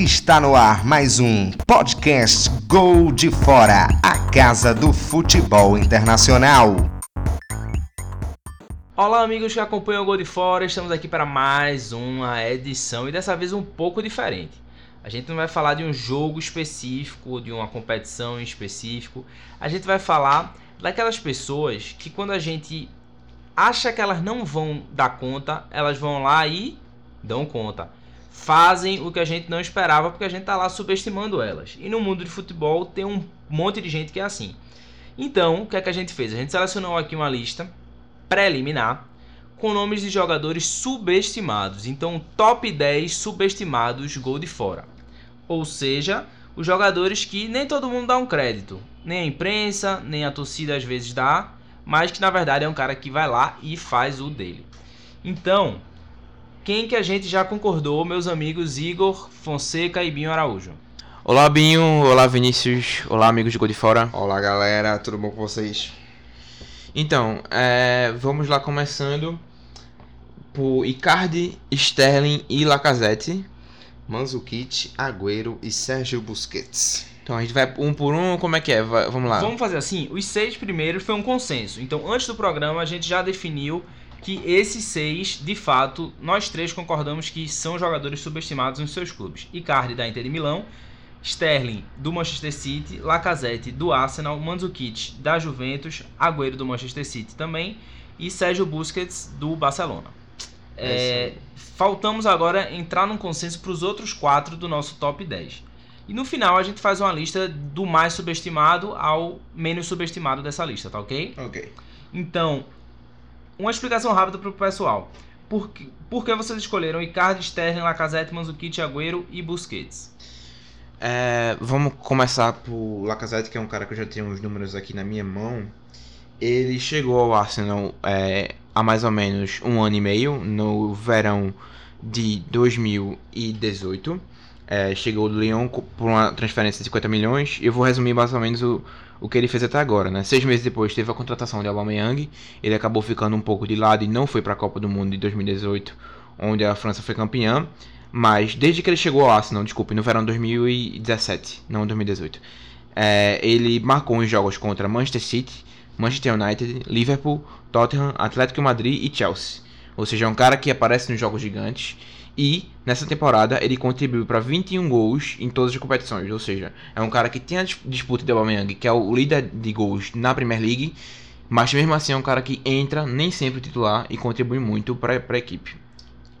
Está no ar mais um podcast Gol de Fora, a casa do futebol internacional. Olá, amigos que acompanham o Gol de Fora, estamos aqui para mais uma edição e dessa vez um pouco diferente. A gente não vai falar de um jogo específico, de uma competição em específico. A gente vai falar daquelas pessoas que quando a gente acha que elas não vão dar conta, elas vão lá e dão conta fazem o que a gente não esperava porque a gente tá lá subestimando elas. E no mundo de futebol tem um monte de gente que é assim. Então, o que é que a gente fez? A gente selecionou aqui uma lista preliminar com nomes de jogadores subestimados. Então, top 10 subestimados gol de fora. Ou seja, os jogadores que nem todo mundo dá um crédito. Nem a imprensa, nem a torcida às vezes dá. Mas que na verdade é um cara que vai lá e faz o dele. Então, quem que a gente já concordou, meus amigos Igor Fonseca e Binho Araújo. Olá Binho, olá Vinícius, olá amigos de Gol de Fora. Olá galera, tudo bom com vocês? Então, é, vamos lá começando por Icardi, Sterling e Lacazette. Manzukic, Agüero e Sérgio Busquets. Então a gente vai um por um, como é que é? Vai, vamos lá. Vamos fazer assim, os seis primeiros foi um consenso. Então antes do programa a gente já definiu que esses seis, de fato, nós três concordamos que são jogadores subestimados nos seus clubes. Icardi da Inter de Milão, Sterling do Manchester City, Lacazette do Arsenal, Mandzukic da Juventus, Agüero do Manchester City também e Sérgio Busquets do Barcelona. É, faltamos agora entrar num consenso para os outros quatro do nosso top 10. E no final a gente faz uma lista do mais subestimado ao menos subestimado dessa lista, tá ok? Ok. Então, uma explicação rápida para o pessoal. Por que, por que vocês escolheram Icardi, Sterling, Lacazette, Manzukic, Agüero e Busquets? É, vamos começar por Lacazette, que é um cara que eu já tenho os números aqui na minha mão. Ele chegou ao Arsenal é, há mais ou menos um ano e meio, no verão de 2018. É, chegou do Lyon por uma transferência de 50 milhões. Eu vou resumir mais ou menos o, o que ele fez até agora, né? Seis meses depois teve a contratação de Aubameyang, ele acabou ficando um pouco de lado e não foi para a Copa do Mundo de 2018, onde a França foi campeã. Mas desde que ele chegou ao Arsenal, desculpe, no verão de 2017, não 2018, é, ele marcou os jogos contra Manchester City, Manchester United, Liverpool, Tottenham, Atlético Madrid e Chelsea. Ou seja, é um cara que aparece nos jogos gigantes e nessa temporada ele contribuiu para 21 gols em todas as competições, ou seja, é um cara que tem a disputa de Aubameyang, que é o líder de gols na Premier League, mas mesmo assim é um cara que entra nem sempre titular e contribui muito para a equipe.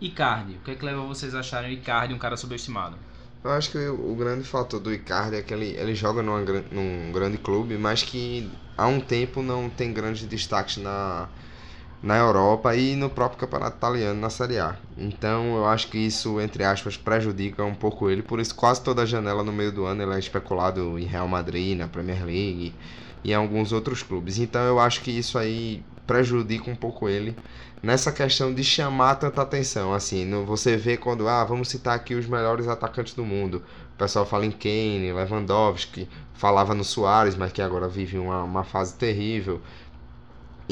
Icardi, o que é que leva vocês a acharem o Icardi um cara subestimado? Eu acho que o, grande fator do Icardi é que ele, ele joga numa, num grande clube, mas que há um tempo não tem grandes destaques na, na Europa e no próprio campeonato italiano na Série A. Então eu acho que isso, entre aspas, prejudica um pouco ele. Por isso, quase toda a janela no meio do ano ele é especulado em Real Madrid, na Premier League e em alguns outros clubes. Então eu acho que isso aí prejudica um pouco ele nessa questão de chamar tanta atenção. Assim, no, você vê quando, ah, vamos citar aqui os melhores atacantes do mundo. O pessoal fala em Kane, Lewandowski, falava no Soares, mas que agora vive uma, uma fase terrível.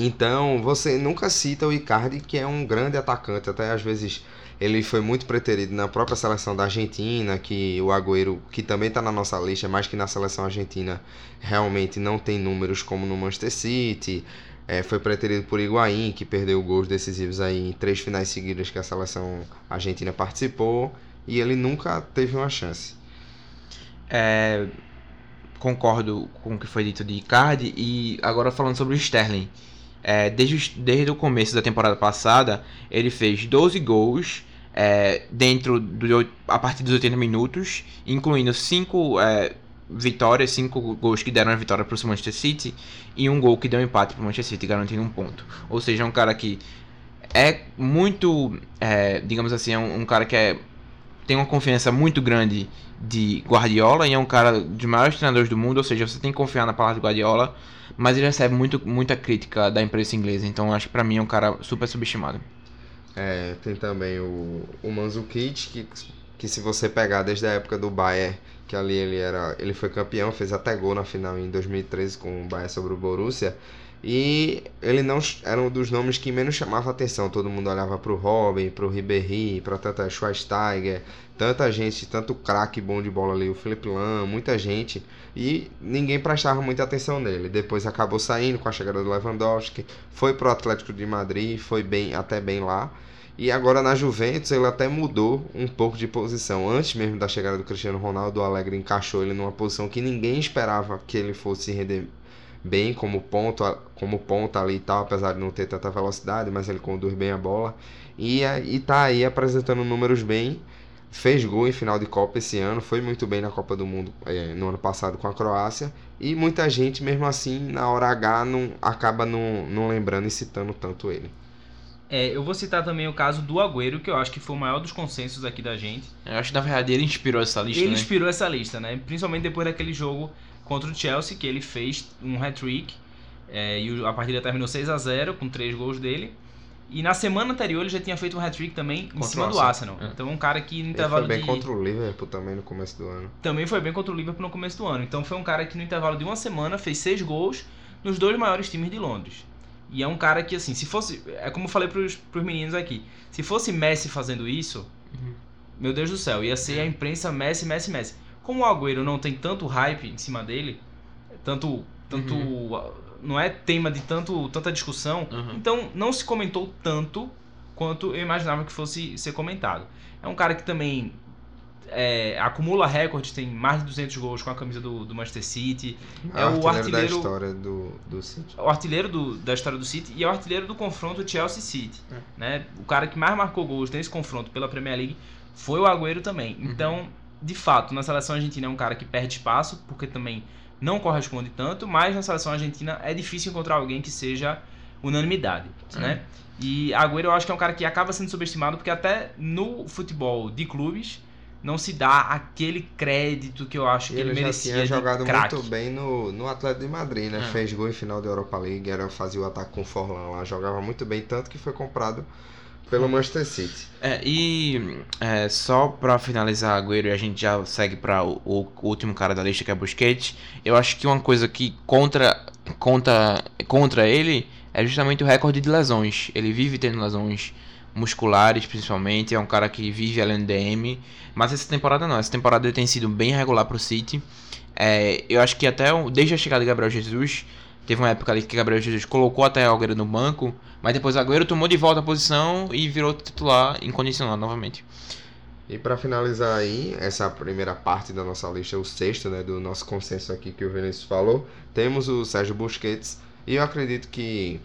Então, você nunca cita o Icardi, que é um grande atacante, até às vezes ele foi muito preterido na própria seleção da Argentina, que o Agüero, que também está na nossa lista, mas que na seleção argentina realmente não tem números como no Manchester City. É, foi preterido por Higuaín, que perdeu gols decisivos aí em três finais seguidas que a seleção argentina participou, e ele nunca teve uma chance. É, concordo com o que foi dito de Icardi, e agora falando sobre o Sterling. É, desde, desde o começo da temporada passada, ele fez 12 gols é, dentro do, a partir dos 80 minutos, incluindo 5 é, vitórias, 5 gols que deram a vitória para o Manchester City e um gol que deu empate para o Manchester City, garantindo um ponto. Ou seja, é um cara que é muito, é, digamos assim, é um, um cara que é, tem uma confiança muito grande de Guardiola e é um cara dos maiores treinadores do mundo, ou seja, você tem que confiar na palavra de Guardiola mas ele recebe muito, muita crítica da imprensa inglesa, então acho que pra mim é um cara super subestimado. É, tem também o, o Manzukic, que, que se você pegar desde a época do Bayern, que ali ele era ele foi campeão, fez até gol na final em 2013 com o Bayern sobre o Borussia, E ele não era um dos nomes que menos chamava atenção. Todo mundo olhava para o Robin, para o Ribéry, para tanta Schweinsteiger, tanta gente, tanto craque bom de bola ali, o Felipe Lam, muita gente. E ninguém prestava muita atenção nele. Depois acabou saindo com a chegada do Lewandowski, foi pro Atlético de Madrid, foi bem até bem lá. E agora na Juventus ele até mudou um pouco de posição. Antes mesmo da chegada do Cristiano Ronaldo, o Alegre encaixou ele numa posição que ninguém esperava que ele fosse render bem como ponto, como ponta ali e tal, apesar de não ter tanta velocidade, mas ele conduz bem a bola. E, e tá aí apresentando números bem. Fez gol em final de Copa esse ano, foi muito bem na Copa do Mundo é, no ano passado com a Croácia. E muita gente, mesmo assim, na hora H, não, acaba não, não lembrando e citando tanto ele. É, eu vou citar também o caso do Agüero, que eu acho que foi o maior dos consensos aqui da gente. Eu acho que na verdade ele inspirou essa lista. Ele né? inspirou essa lista, né? Principalmente depois daquele jogo contra o Chelsea, que ele fez um hat-trick. É, e a partida terminou 6 a 0 com três gols dele. E na semana anterior ele já tinha feito um hat-trick também contra em cima do Arsenal. É. Então um cara que no intervalo ele foi bem de... contra o Liverpool também no começo do ano. Também foi bem contra o Liverpool no começo do ano. Então foi um cara que no intervalo de uma semana fez seis gols nos dois maiores times de Londres. E é um cara que, assim, se fosse. É como eu falei pros, pros meninos aqui. Se fosse Messi fazendo isso, uhum. meu Deus do céu, ia ser a imprensa Messi, Messi, Messi. Como o Agüero não tem tanto hype em cima dele, tanto. tanto uhum. Não é tema de tanto, tanta discussão, uhum. então não se comentou tanto quanto eu imaginava que fosse ser comentado. É um cara que também é, acumula recordes, tem mais de 200 gols com a camisa do, do Manchester City. É, é o artilheiro da história do, do City. O artilheiro do, da história do City e é o artilheiro do confronto Chelsea-City. É. Né? O cara que mais marcou gols nesse confronto pela Premier League foi o Agüero também. Uhum. De fato, na seleção argentina é um cara que perde espaço, porque também não corresponde tanto, mas na seleção argentina é difícil encontrar alguém que seja unanimidade, uhum. né? E Agüero eu acho que é um cara que acaba sendo subestimado, porque até no futebol de clubes não se dá aquele crédito que eu acho que ele, ele merecia. Ele tinha jogado muito bem no, no Atlético de Madrid, né? É. Fez gol em final da Europa League, era, fazia o ataque com o Forlan lá, jogava muito bem, tanto que foi comprado pelo Manchester City. É, e é, só para finalizar Agüero e a gente já segue para o, o, último cara da lista que é Busquets, eu acho que uma coisa que contra, contra, contra ele é justamente o recorde de lesões. Ele vive tendo lesões musculares principalmente, é um cara que vive além do DM, mas essa temporada não, essa temporada ele tem sido bem regular pro City. É, eu acho que até desde a chegada de Gabriel Jesus, teve uma época ali que Gabriel Jesus colocou até Agüero no banco, mas depois Agüero tomou de volta a posição e virou titular incondicional novamente. E para finalizar aí, essa primeira parte da nossa lista, o sexto, né, do nosso consenso aqui que o Vinícius falou, temos o Sérgio Busquets, e eu acredito que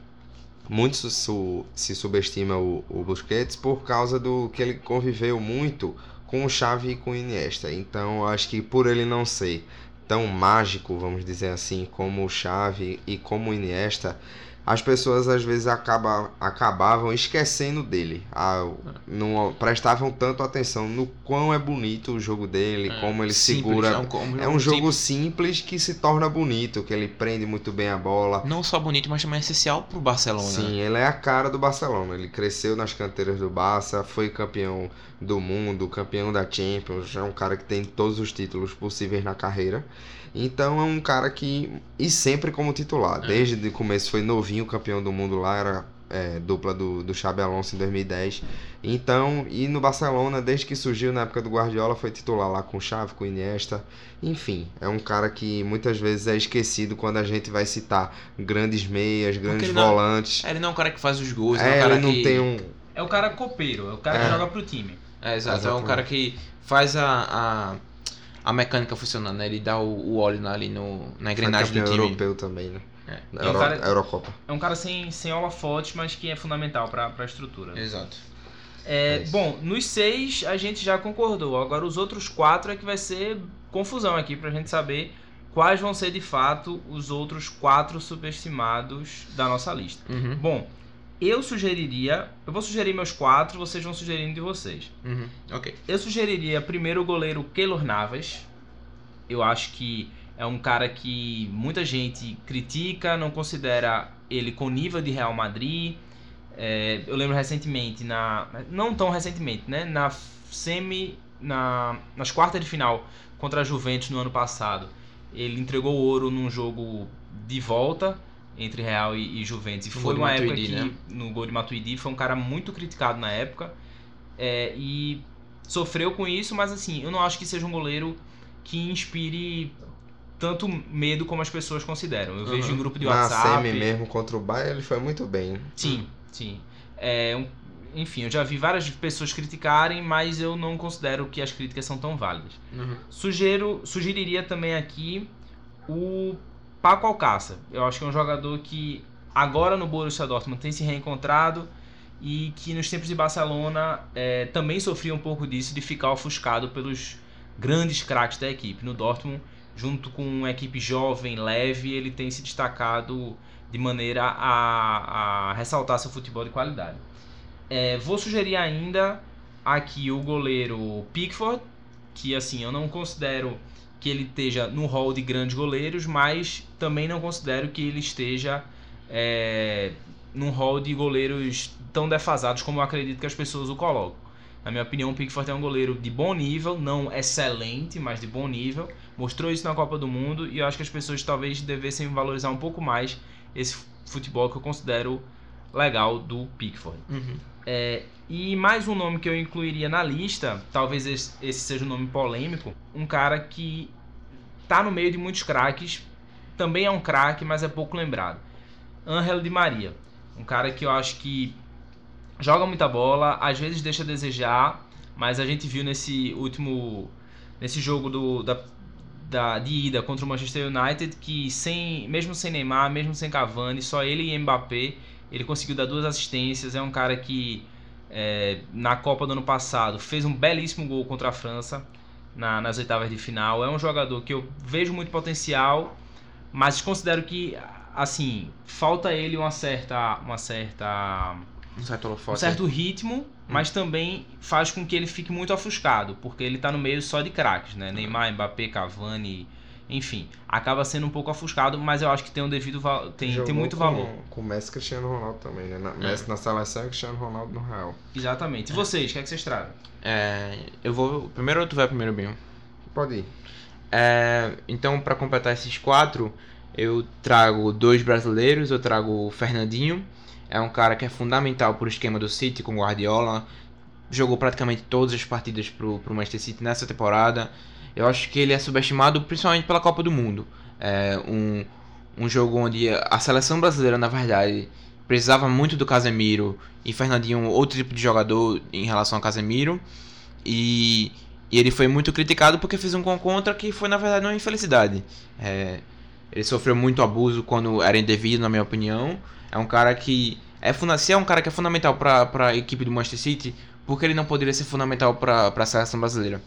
muito se subestima o, o Busquets por causa do que ele conviveu muito com o Xavi e com o Iniesta. Então, acho que por ele não ser tão mágico, vamos dizer assim, como o Xavi e como o Iniesta, as pessoas às vezes acaba, acabavam esquecendo dele. Ah, não prestavam tanto atenção no quão é bonito o jogo dele, é, como ele simples, segura. É um, é um jogo simples. simples que se torna bonito, que ele prende muito bem a bola. Não só bonito, mas também é essencial pro Barcelona. Sim, ele é a cara do Barcelona. Ele cresceu nas canteiras do Barça, foi campeão do mundo, campeão da Champions, é um cara que tem todos os títulos possíveis na carreira. Então é um cara que. E sempre como titular. É. Desde o começo foi novinho, campeão do mundo lá, era é, dupla do, do Xabi Alonso em 2010. Então, e no Barcelona, desde que surgiu na época do Guardiola, foi titular lá com o Xavi, com o Iniesta. Enfim, é um cara que muitas vezes é esquecido quando a gente vai citar grandes meias, grandes ele volantes. Não, ele não é um cara que faz os gols, é, é um cara ele não que... tem um. É o cara copeiro, é o cara é. que joga pro time. É, exato. Exatamente. É um cara que faz a, a a mecânica funcionando, né? Ele dá o, o óleo ali no, na engrenagem do time. europeu também, né? É. Na Euro, um cara, Eurocopa. É um cara sem, sem holofote, mas que é fundamental para a estrutura. Exato. É, é bom, nos seis a gente já concordou. Agora os outros quatro é que vai ser confusão aqui pra gente saber quais vão ser de fato os outros quatro subestimados da nossa lista. Uhum. Bom, eu sugeriria. Eu vou sugerir meus quatro, vocês vão sugerindo de vocês. Uhum, ok. Eu sugeriria primeiro o goleiro Keylor Navas. Eu acho que é um cara que muita gente critica, não considera ele com nível de Real Madrid. É, eu lembro recentemente, na não tão recentemente, né? Na semi. Na, nas quartas de final contra a Juventus no ano passado. Ele entregou ouro num jogo de volta entre Real e, e Juventus. E No foi uma época Matuidi, que, né? no gol de Matuidi, foi um cara muito criticado na época. é, e sofreu com isso, mas assim, eu não acho que seja um goleiro que inspire tanto medo como as pessoas consideram. Eu vejo Uhum. em grupo de Na WhatsApp. semi mesmo contra o Bayern ele foi muito bem. Sim, sim. É, um- enfim, eu já vi várias pessoas criticarem, mas eu não considero que as críticas são tão válidas. Uhum. Sugiro, sugeriria também aqui o Paco Alcácer. Eu acho que é um jogador que agora no Borussia Dortmund tem se reencontrado e que nos tempos de Barcelona é, também sofria um pouco disso de ficar ofuscado pelos grandes craques da equipe. No Dortmund, junto com uma equipe jovem, leve, ele tem se destacado de maneira a, a ressaltar seu futebol de qualidade. É, vou sugerir ainda aqui o goleiro Pickford, que assim eu não considero que ele esteja no hall de grandes goleiros, mas também não considero que ele esteja é, num hall de goleiros tão defasados como eu acredito que as pessoas o colocam. Na minha opinião, o Pickford é um goleiro de bom nível, não excelente, mas de bom nível. Mostrou isso na Copa do Mundo e eu acho que as pessoas talvez devessem valorizar um pouco mais esse futebol que eu considero legal do Pickford. Uhum. É, e mais um nome que eu incluiria na lista, talvez esse, seja um nome polêmico, um cara que tá no meio de muitos craques, também é um craque, mas é pouco lembrado. Angel Di Maria, um cara que eu acho que joga muita bola, às vezes deixa a desejar, mas a gente viu nesse último nesse jogo do, da, da, de ida contra o Manchester United que sem mesmo sem Neymar, mesmo sem Cavani, só ele e Mbappé ele conseguiu dar duas assistências. É um cara que é, na Copa do ano passado fez um belíssimo gol contra a França na- nas oitavas de final. É um jogador que eu vejo muito potencial, mas considero que assim falta ele uma certa uma certa Um certo um certo ritmo, mas também faz com que ele fique muito ofuscado, porque ele tá no meio só de craques, né? Neymar, Mbappé, Cavani, enfim, acaba sendo um pouco ofuscado, mas eu acho que tem um devido tem, tem muito com, valor. Com o Messi e Cristiano Ronaldo também, né? Na, Messi na seleção e Cristiano Ronaldo no Real. Exatamente. E vocês, o que é que vocês trazem? É, eu vou. Primeiro ou tu vai primeiro, Binho? Pode ir. É, então, para completar esses quatro, eu trago dois brasileiros. Eu trago o Fernandinho, é um cara que é fundamental para o esquema do City com o Guardiola. Jogou praticamente todas as partidas pro, pro Manchester City nessa temporada. Eu acho que ele é subestimado principalmente pela Copa do Mundo. É um, um jogo onde a seleção brasileira, na verdade, precisava muito do Casemiro e Fernandinho outro tipo de jogador em relação ao Casemiro. E, e ele foi muito criticado porque fez um contra que foi, na verdade, uma infelicidade. É, ele sofreu muito abuso quando era indevido, na minha opinião. É um cara que. É, se é um cara que é fundamental para a equipe do Manchester City, porque ele não poderia ser fundamental para a seleção brasileira?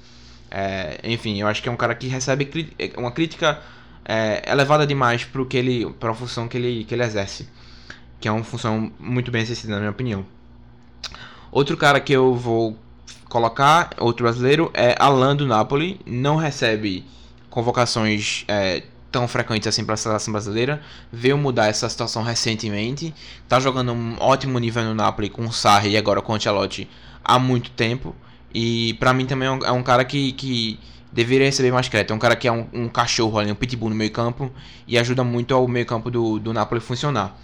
É, enfim, eu acho que é um cara que recebe uma crítica é, elevada demais para a função que ele, que ele exerce. Que é uma função muito bem exercida, na minha opinião. Outro cara que eu vou colocar, outro brasileiro, é Alan do Napoli. Não recebe convocações é, tão frequentes assim para a seleção brasileira. Veio mudar essa situação recentemente. Tá jogando um ótimo nível no Napoli com o Sarri e agora com o Ancelotti há muito tempo. E pra mim também é um, é um cara que, que deveria receber mais crédito. É um cara que é um, um cachorro ali, um pitbull no meio campo e ajuda muito ao meio campo do, do Napoli funcionar.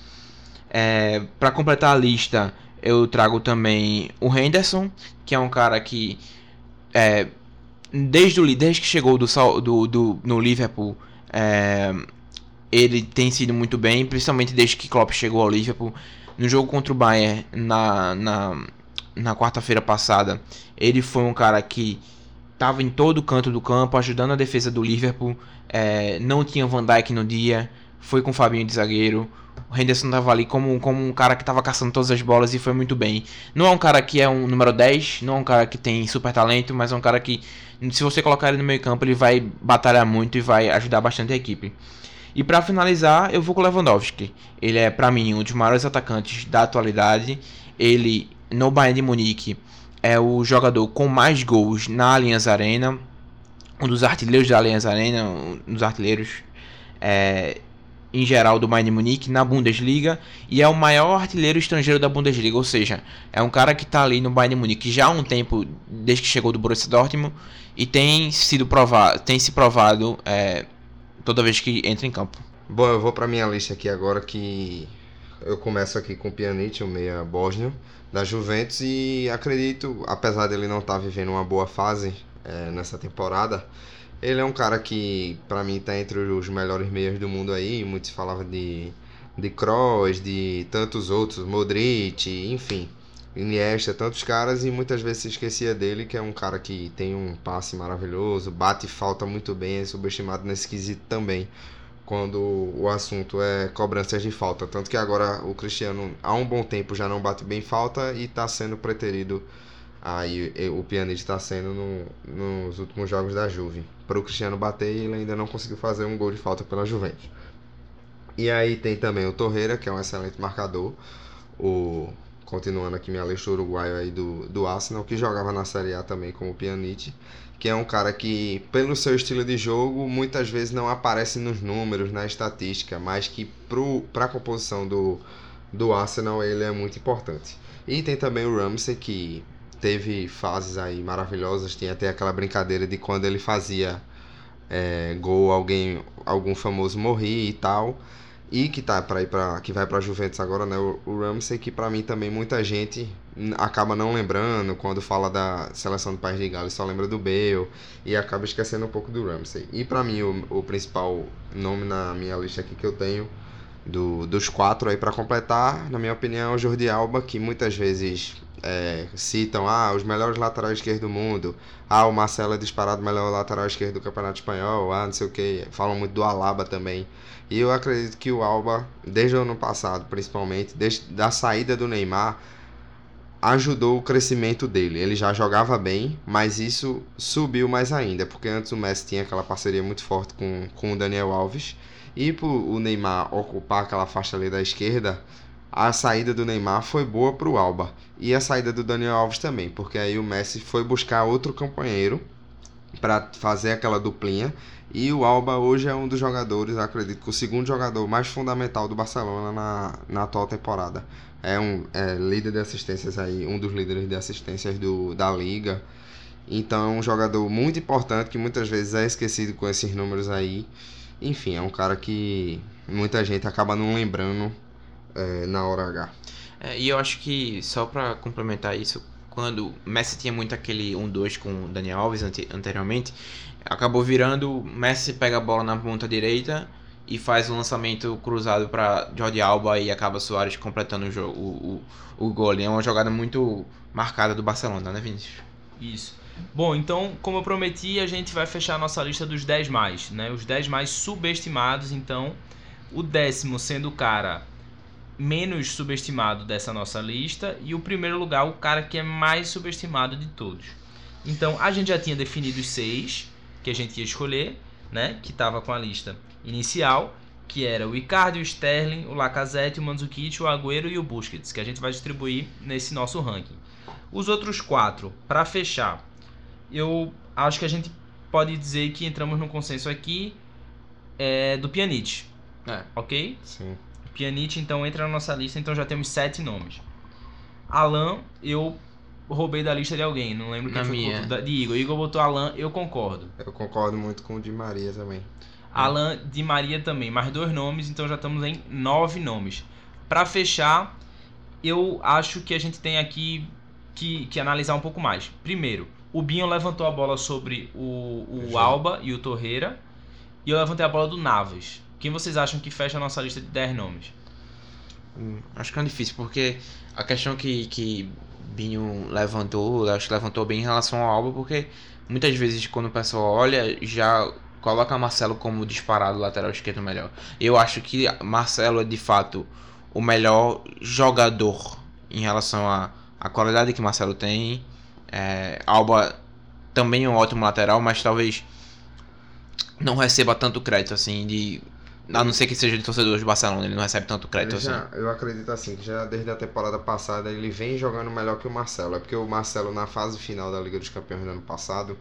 É, para completar a lista, eu trago também o Henderson, que é um cara que é, desde, o, desde que chegou do, do, do, no Liverpool, é, ele tem sido muito bem, principalmente desde que Klopp chegou ao Liverpool. No jogo contra o Bayern, na, na, na quarta-feira passada, ele foi um cara que estava em todo canto do campo, ajudando a defesa do Liverpool. É, não tinha Van Dijk no dia, foi com o Fabinho de zagueiro. O Henderson estava ali como, como um cara que estava caçando todas as bolas e foi muito bem. Não é um cara que é um número 10, não é um cara que tem super talento, mas é um cara que, se você colocar ele no meio campo, ele vai batalhar muito e vai ajudar bastante a equipe. E para finalizar, eu vou com o Lewandowski. Ele é, para mim, um dos maiores atacantes da atualidade. Ele, no Bayern de Munique, é o jogador com mais gols na Allianz Arena. Um dos artilheiros da Allianz Arena, um dos artilheiros é, em geral do Bayern de Munique na Bundesliga. E é o maior artilheiro estrangeiro da Bundesliga. Ou seja, é um cara que está ali no Bayern de Munique já há um tempo, desde que chegou do Borussia Dortmund. E tem sido provado, tem se provado é, toda vez que entra em campo. Bom, eu vou para minha lista aqui agora que eu começo aqui com o Pjanic, o meia bósnio da Juventus e acredito, apesar dele não estar tá vivendo uma boa fase é, nessa temporada, ele é um cara que para mim está entre os melhores meias do mundo aí, muitos falavam de de Kroos, de tantos outros, Modric, enfim. Iniesta, tantos caras e muitas vezes se esquecia dele, que é um cara que tem um passe maravilhoso, bate falta muito bem, é subestimado nesse quesito também, quando o assunto é cobranças de falta. Tanto que agora o Cristiano há um bom tempo já não bate bem falta e está sendo preterido, aí o pianista está sendo no, nos últimos jogos da Juve. Para o Cristiano bater, ele ainda não conseguiu fazer um gol de falta pela Juventus. E aí tem também o Torreira, que é um excelente marcador. O continuando aqui minha lista uruguaio aí do, do Arsenal, que jogava na Série A também como Pjanic, que é um cara que, pelo seu estilo de jogo, muitas vezes não aparece nos números, na estatística, mas que para a composição do, do Arsenal ele é muito importante. E tem também o Ramsey, que teve fases aí maravilhosas, tinha até aquela brincadeira de quando ele fazia é, gol, alguém, algum famoso morria e tal e que tá para ir para que vai para Juventus agora, né? O, o Ramsey que para mim também muita gente acaba não lembrando quando fala da seleção do País de Gales, só lembra do Bale e acaba esquecendo um pouco do Ramsey. E para mim o, o principal nome na minha lista aqui que eu tenho do, dos quatro aí para completar, na minha opinião, é o Jordi Alba, que muitas vezes é, citam ah, os melhores laterais esquerdos do mundo, ah, o Marcelo é disparado melhor lateral esquerdo do Campeonato Espanhol, ah, não sei o que, falam muito do Alaba também. E eu acredito que o Alba, desde o ano passado principalmente, desde da saída do Neymar, ajudou o crescimento dele. Ele já jogava bem, mas isso subiu mais ainda, porque antes o Messi tinha aquela parceria muito forte com, com o Daniel Alves. E por o Neymar ocupar aquela faixa ali da esquerda, a saída do Neymar foi boa para o Alba e a saída do Daniel Alves também, porque aí o Messi foi buscar outro companheiro para fazer aquela duplinha e o Alba hoje é um dos jogadores, acredito que o segundo jogador mais fundamental do Barcelona na, na atual temporada. É um é, líder de assistências aí, um dos líderes de assistências do, da liga. Então é um jogador muito importante que muitas vezes é esquecido com esses números aí. Enfim, é um cara que muita gente acaba não lembrando é, na hora H. É, e eu acho que, só para complementar isso, quando Messi tinha muito aquele 1-2 com o Daniel Alves anteriormente, acabou virando, Messi pega a bola na ponta direita e faz um lançamento cruzado para Jordi Alba e acaba Soares completando o, jogo, o, o, o gol. É uma jogada muito marcada do Barcelona, né, Vinícius? Isso. Bom, então, como eu prometi, a gente vai fechar a nossa lista dos 10 mais, né? Os 10 mais subestimados, então, o décimo sendo o cara menos subestimado dessa nossa lista e o primeiro lugar o cara que é mais subestimado de todos. Então a gente já tinha definido os seis que a gente ia escolher, né? Que estava com a lista inicial, que era o Icardi, o Sterling, o Lacazette, o Mandzukic, o Agüero e o Busquets, que a gente vai distribuir nesse nosso ranking. Os outros quatro, para fechar, eu acho que a gente pode dizer que entramos no consenso aqui é, do Pjanic. É. Ok? Sim. Pjanic então entra na nossa lista, então já temos sete nomes. Alan, eu roubei da lista de alguém, não lembro quem Na foi minha. botou, de Igor. Igor botou Alan, eu concordo. Eu concordo muito com o Di Maria também. Alan de Maria também, mais dois nomes, então já estamos em nove nomes. Para fechar, eu acho que a gente tem aqui que, que analisar um pouco mais. Primeiro, o Binho levantou a bola sobre o, o. Alba e o Torreira, e eu levantei a bola do Navas. Quem vocês acham que fecha a nossa lista de 10 nomes? Hum, Acho que é difícil, porque a questão que, que Binho levantou, acho que levantou bem em relação ao Alba, porque muitas vezes quando o pessoal olha, já coloca Marcelo como disparado lateral esquerdo melhor. Eu acho que Marcelo é de fato o melhor jogador em relação à à qualidade que Marcelo tem. É, Alba também é um ótimo lateral, mas talvez não receba tanto crédito assim de. A não ser que seja de torcedor de Barcelona, ele não recebe tanto crédito assim. já, eu acredito assim, que já desde a temporada passada ele vem jogando melhor que o Marcelo. É porque o Marcelo, na fase final da Liga dos Campeões do ano passado,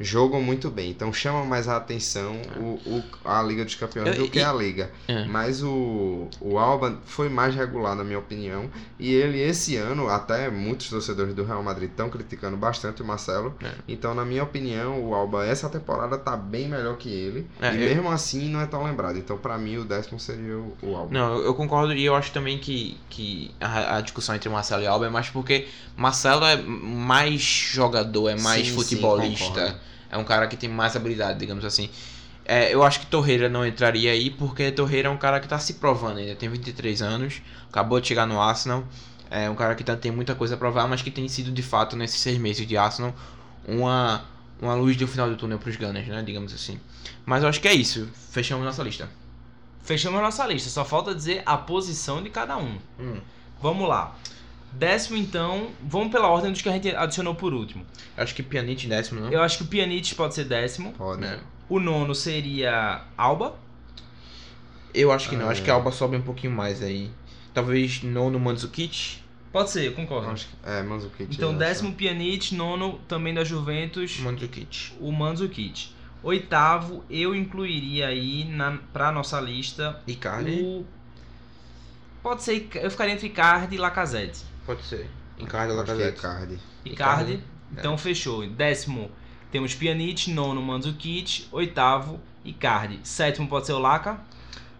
jogam muito bem. Então chama mais a atenção o, o- a Liga dos Campeões Eu- do que e- a Liga. É. Mas o, o Alba foi mais regular, na minha opinião. E ele, esse ano, até muitos torcedores do Real Madrid estão criticando bastante o Marcelo. É. Então, na minha opinião, o Alba, essa temporada, tá bem melhor que ele. É, e eu- mesmo assim, não é tão lembrado. Então, pra mim, o décimo seria o, o Alba. Não, eu concordo e eu acho também que, que a, a discussão entre Marcelo e Alba é mais porque Marcelo é mais jogador, é mais Sim, sim, futebolista, concordo. É um cara que tem mais habilidade, digamos assim. É, eu acho que Torreira não entraria aí porque Torreira é um cara que tá se provando ainda, tem 23 anos, acabou de chegar no Arsenal, é um cara que tá, tem muita coisa a provar, mas que tem sido de fato nesses seis meses de Arsenal uma, uma luz do final do túnel pros Gunners, né, digamos assim. Mas eu acho que é isso, fechamos nossa lista. Fechamos nossa lista, só falta dizer a posição de cada um. Hum. Vamos lá. Décimo, então, vamos pela ordem dos que a gente adicionou por último. Acho que Pjanic décimo, não? Eu acho que o Pjanic pode ser décimo. Pode. É. O nono seria Alba. Eu acho que não, acho que a Alba sobe um pouquinho mais aí. Talvez nono Mandzukic. Pode ser, eu concordo. Acho que- é, Mandzukic. Então, eu décimo Pjanic, nono também da Juventus, Mandzukic. o Mandzukic. Oitavo, eu incluiria aí na, pra nossa lista Icardi. o... Pode ser, eu ficaria entre Icardi e Lacazette. Pode ser. Icardi ou é Lacazette. Cardi. Icardi, Icardi, então fechou. Décimo, temos Pjanic, nono Mandzukic, oitavo, Icardi. Sétimo pode ser o Laca,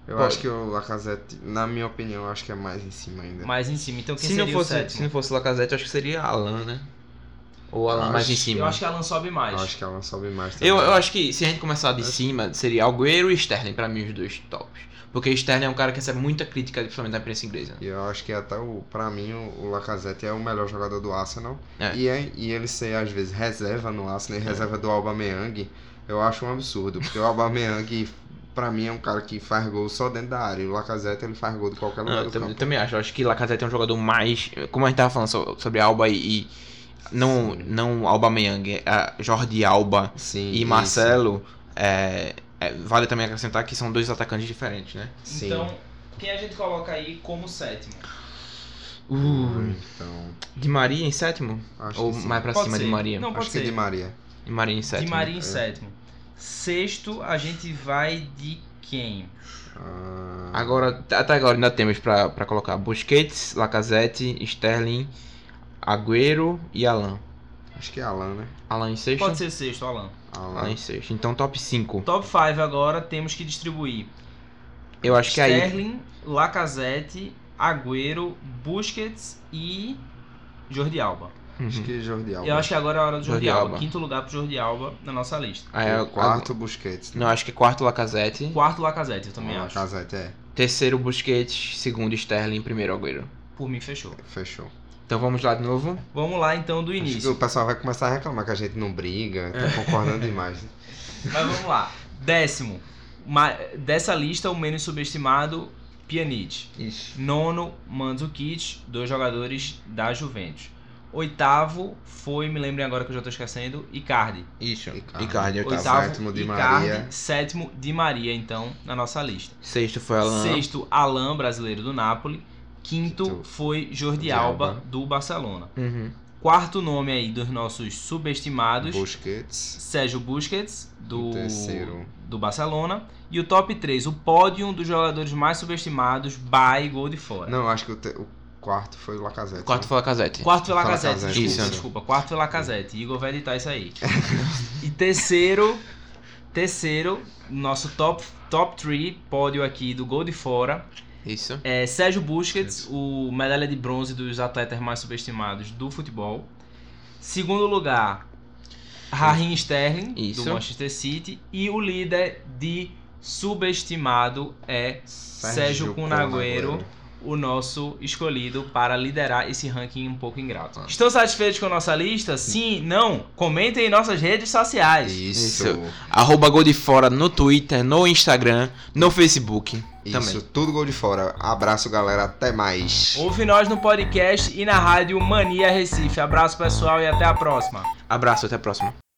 Eu Pode. acho que o Lacazette, na minha opinião, eu acho que é mais em cima ainda. mais em cima. Então quem Se não, seria o fosse, sétimo? se não fosse Lacazette, eu acho que seria Alan, né? Ou Alan Acho- mais em Eu cima. acho que Alan sobe mais. Eu acho que ela sobe mais Eu, também. eu acho que se a gente começar de Acho- cima, seria Algueiro e Sterling, pra mim, os dois tops. Porque Sterling é um cara que recebe muita crítica, principalmente da imprensa inglesa. E eu acho que até o, pra mim o, o Lacazette é o melhor jogador do Arsenal. É. E, é- e ele ser às vezes reserva no Arsenal e reserva do Aubameyang, eu acho um absurdo, porque o Aubameyang pra mim é um cara que faz gol só dentro da área, e o Lacazette ele faz gol de qualquer lugar Não, do eu campo. também acho. Eu acho que Lacazette é um jogador mais. Como a gente tava falando so- sobre Alba e. não, Sim. não Alba Meyang, é Jordi Alba Sim, e. Marcelo. é, é, vale também acrescentar que são dois atacantes diferentes, né? Sim. Então, quem a gente coloca aí como sétimo? Uh, Então, de Maria em sétimo? acho Ou que sim. mais pra Pode cima ser. de Maria? Não, pode acho que ser. de Maria. De Maria em sétimo. de Maria em é. sétimo. Sexto, a gente vai de quem? Ah, Agora, até agora ainda temos pra, pra colocar Busquets, Lacazette, Sterling, Agüero e Alan. acho que é Alan, né? Alan em sexto? Pode ser sexto, Alan. Alan Alan. em sexto. Então top 5. Top 5 agora temos que distribuir. Eu acho que aí. Sterling, Lacazette, Agüero, Busquets e Jordi Alba. Acho Uhum. que Jordi Alba. Eu acho que agora é a hora do Jordi, Jordi Alba. Alba. Quinto lugar pro Jordi Alba na nossa lista. Aí, é o quarto Busquets. Não, acho que quarto Lacazette. Quarto, Lacazette, eu também Ah, acho. Lacazette, é. Terceiro Busquets, segundo Sterling, primeiro Agüero. Por mim, fechou. Fechou. Então vamos lá de novo. Vamos lá, então, do Acho que início. o pessoal vai começar a reclamar que a gente não briga, tá concordando demais. né? Mas vamos lá. Décimo. Ma- Dessa lista, o menos subestimado, Pjanic. Isso. Nono, Mandzukic, dois jogadores da Juventus. Oitavo foi, me lembrem agora que eu já tô esquecendo, Icardi. Isso. Icardi. Icardi, oitavo. Oitavo, sétimo, Di Icardi. Maria. Sétimo, Di Maria, então, na nossa lista. Sexto foi Alan. Sexto, Alain, brasileiro do Napoli. Quinto Quinto, foi Jordi Alba, Alba. do Barcelona. Uhum. Quarto nome aí dos nossos subestimados, Busquets. Sérgio Busquets, do, O terceiro. do Barcelona. E o top 3, o pódio dos jogadores mais subestimados, by gol de fora. Não, acho que o, te- o quarto foi o Lacazette. Quarto né? foi Lacazette. Quarto foi Fala Lacazette, Lacazette, desculpa, isso. desculpa. Quarto foi Lacazette. Igor vai editar isso aí. e terceiro, terceiro, nosso top top 3 pódio aqui do gol de fora Isso. é Sérgio Busquets, o medalha de bronze dos atletas mais subestimados do futebol. Segundo lugar, Raheem Sterling, Isso. do Manchester City. E o líder de subestimado é Sérgio Kun Agüero, o nosso escolhido para liderar esse ranking um pouco ingrato. Ah. Estão satisfeitos com a nossa lista? Sim? Não? Comentem em nossas redes sociais. Isso. Isso. Arroba Gol de Fora no Twitter, no Instagram, no Facebook. Isso, Também. tudo gol de fora. Abraço, galera. Até mais. Ouve nós no podcast e na rádio Mania Recife. Abraço pessoal e até a próxima. Abraço, até a próxima.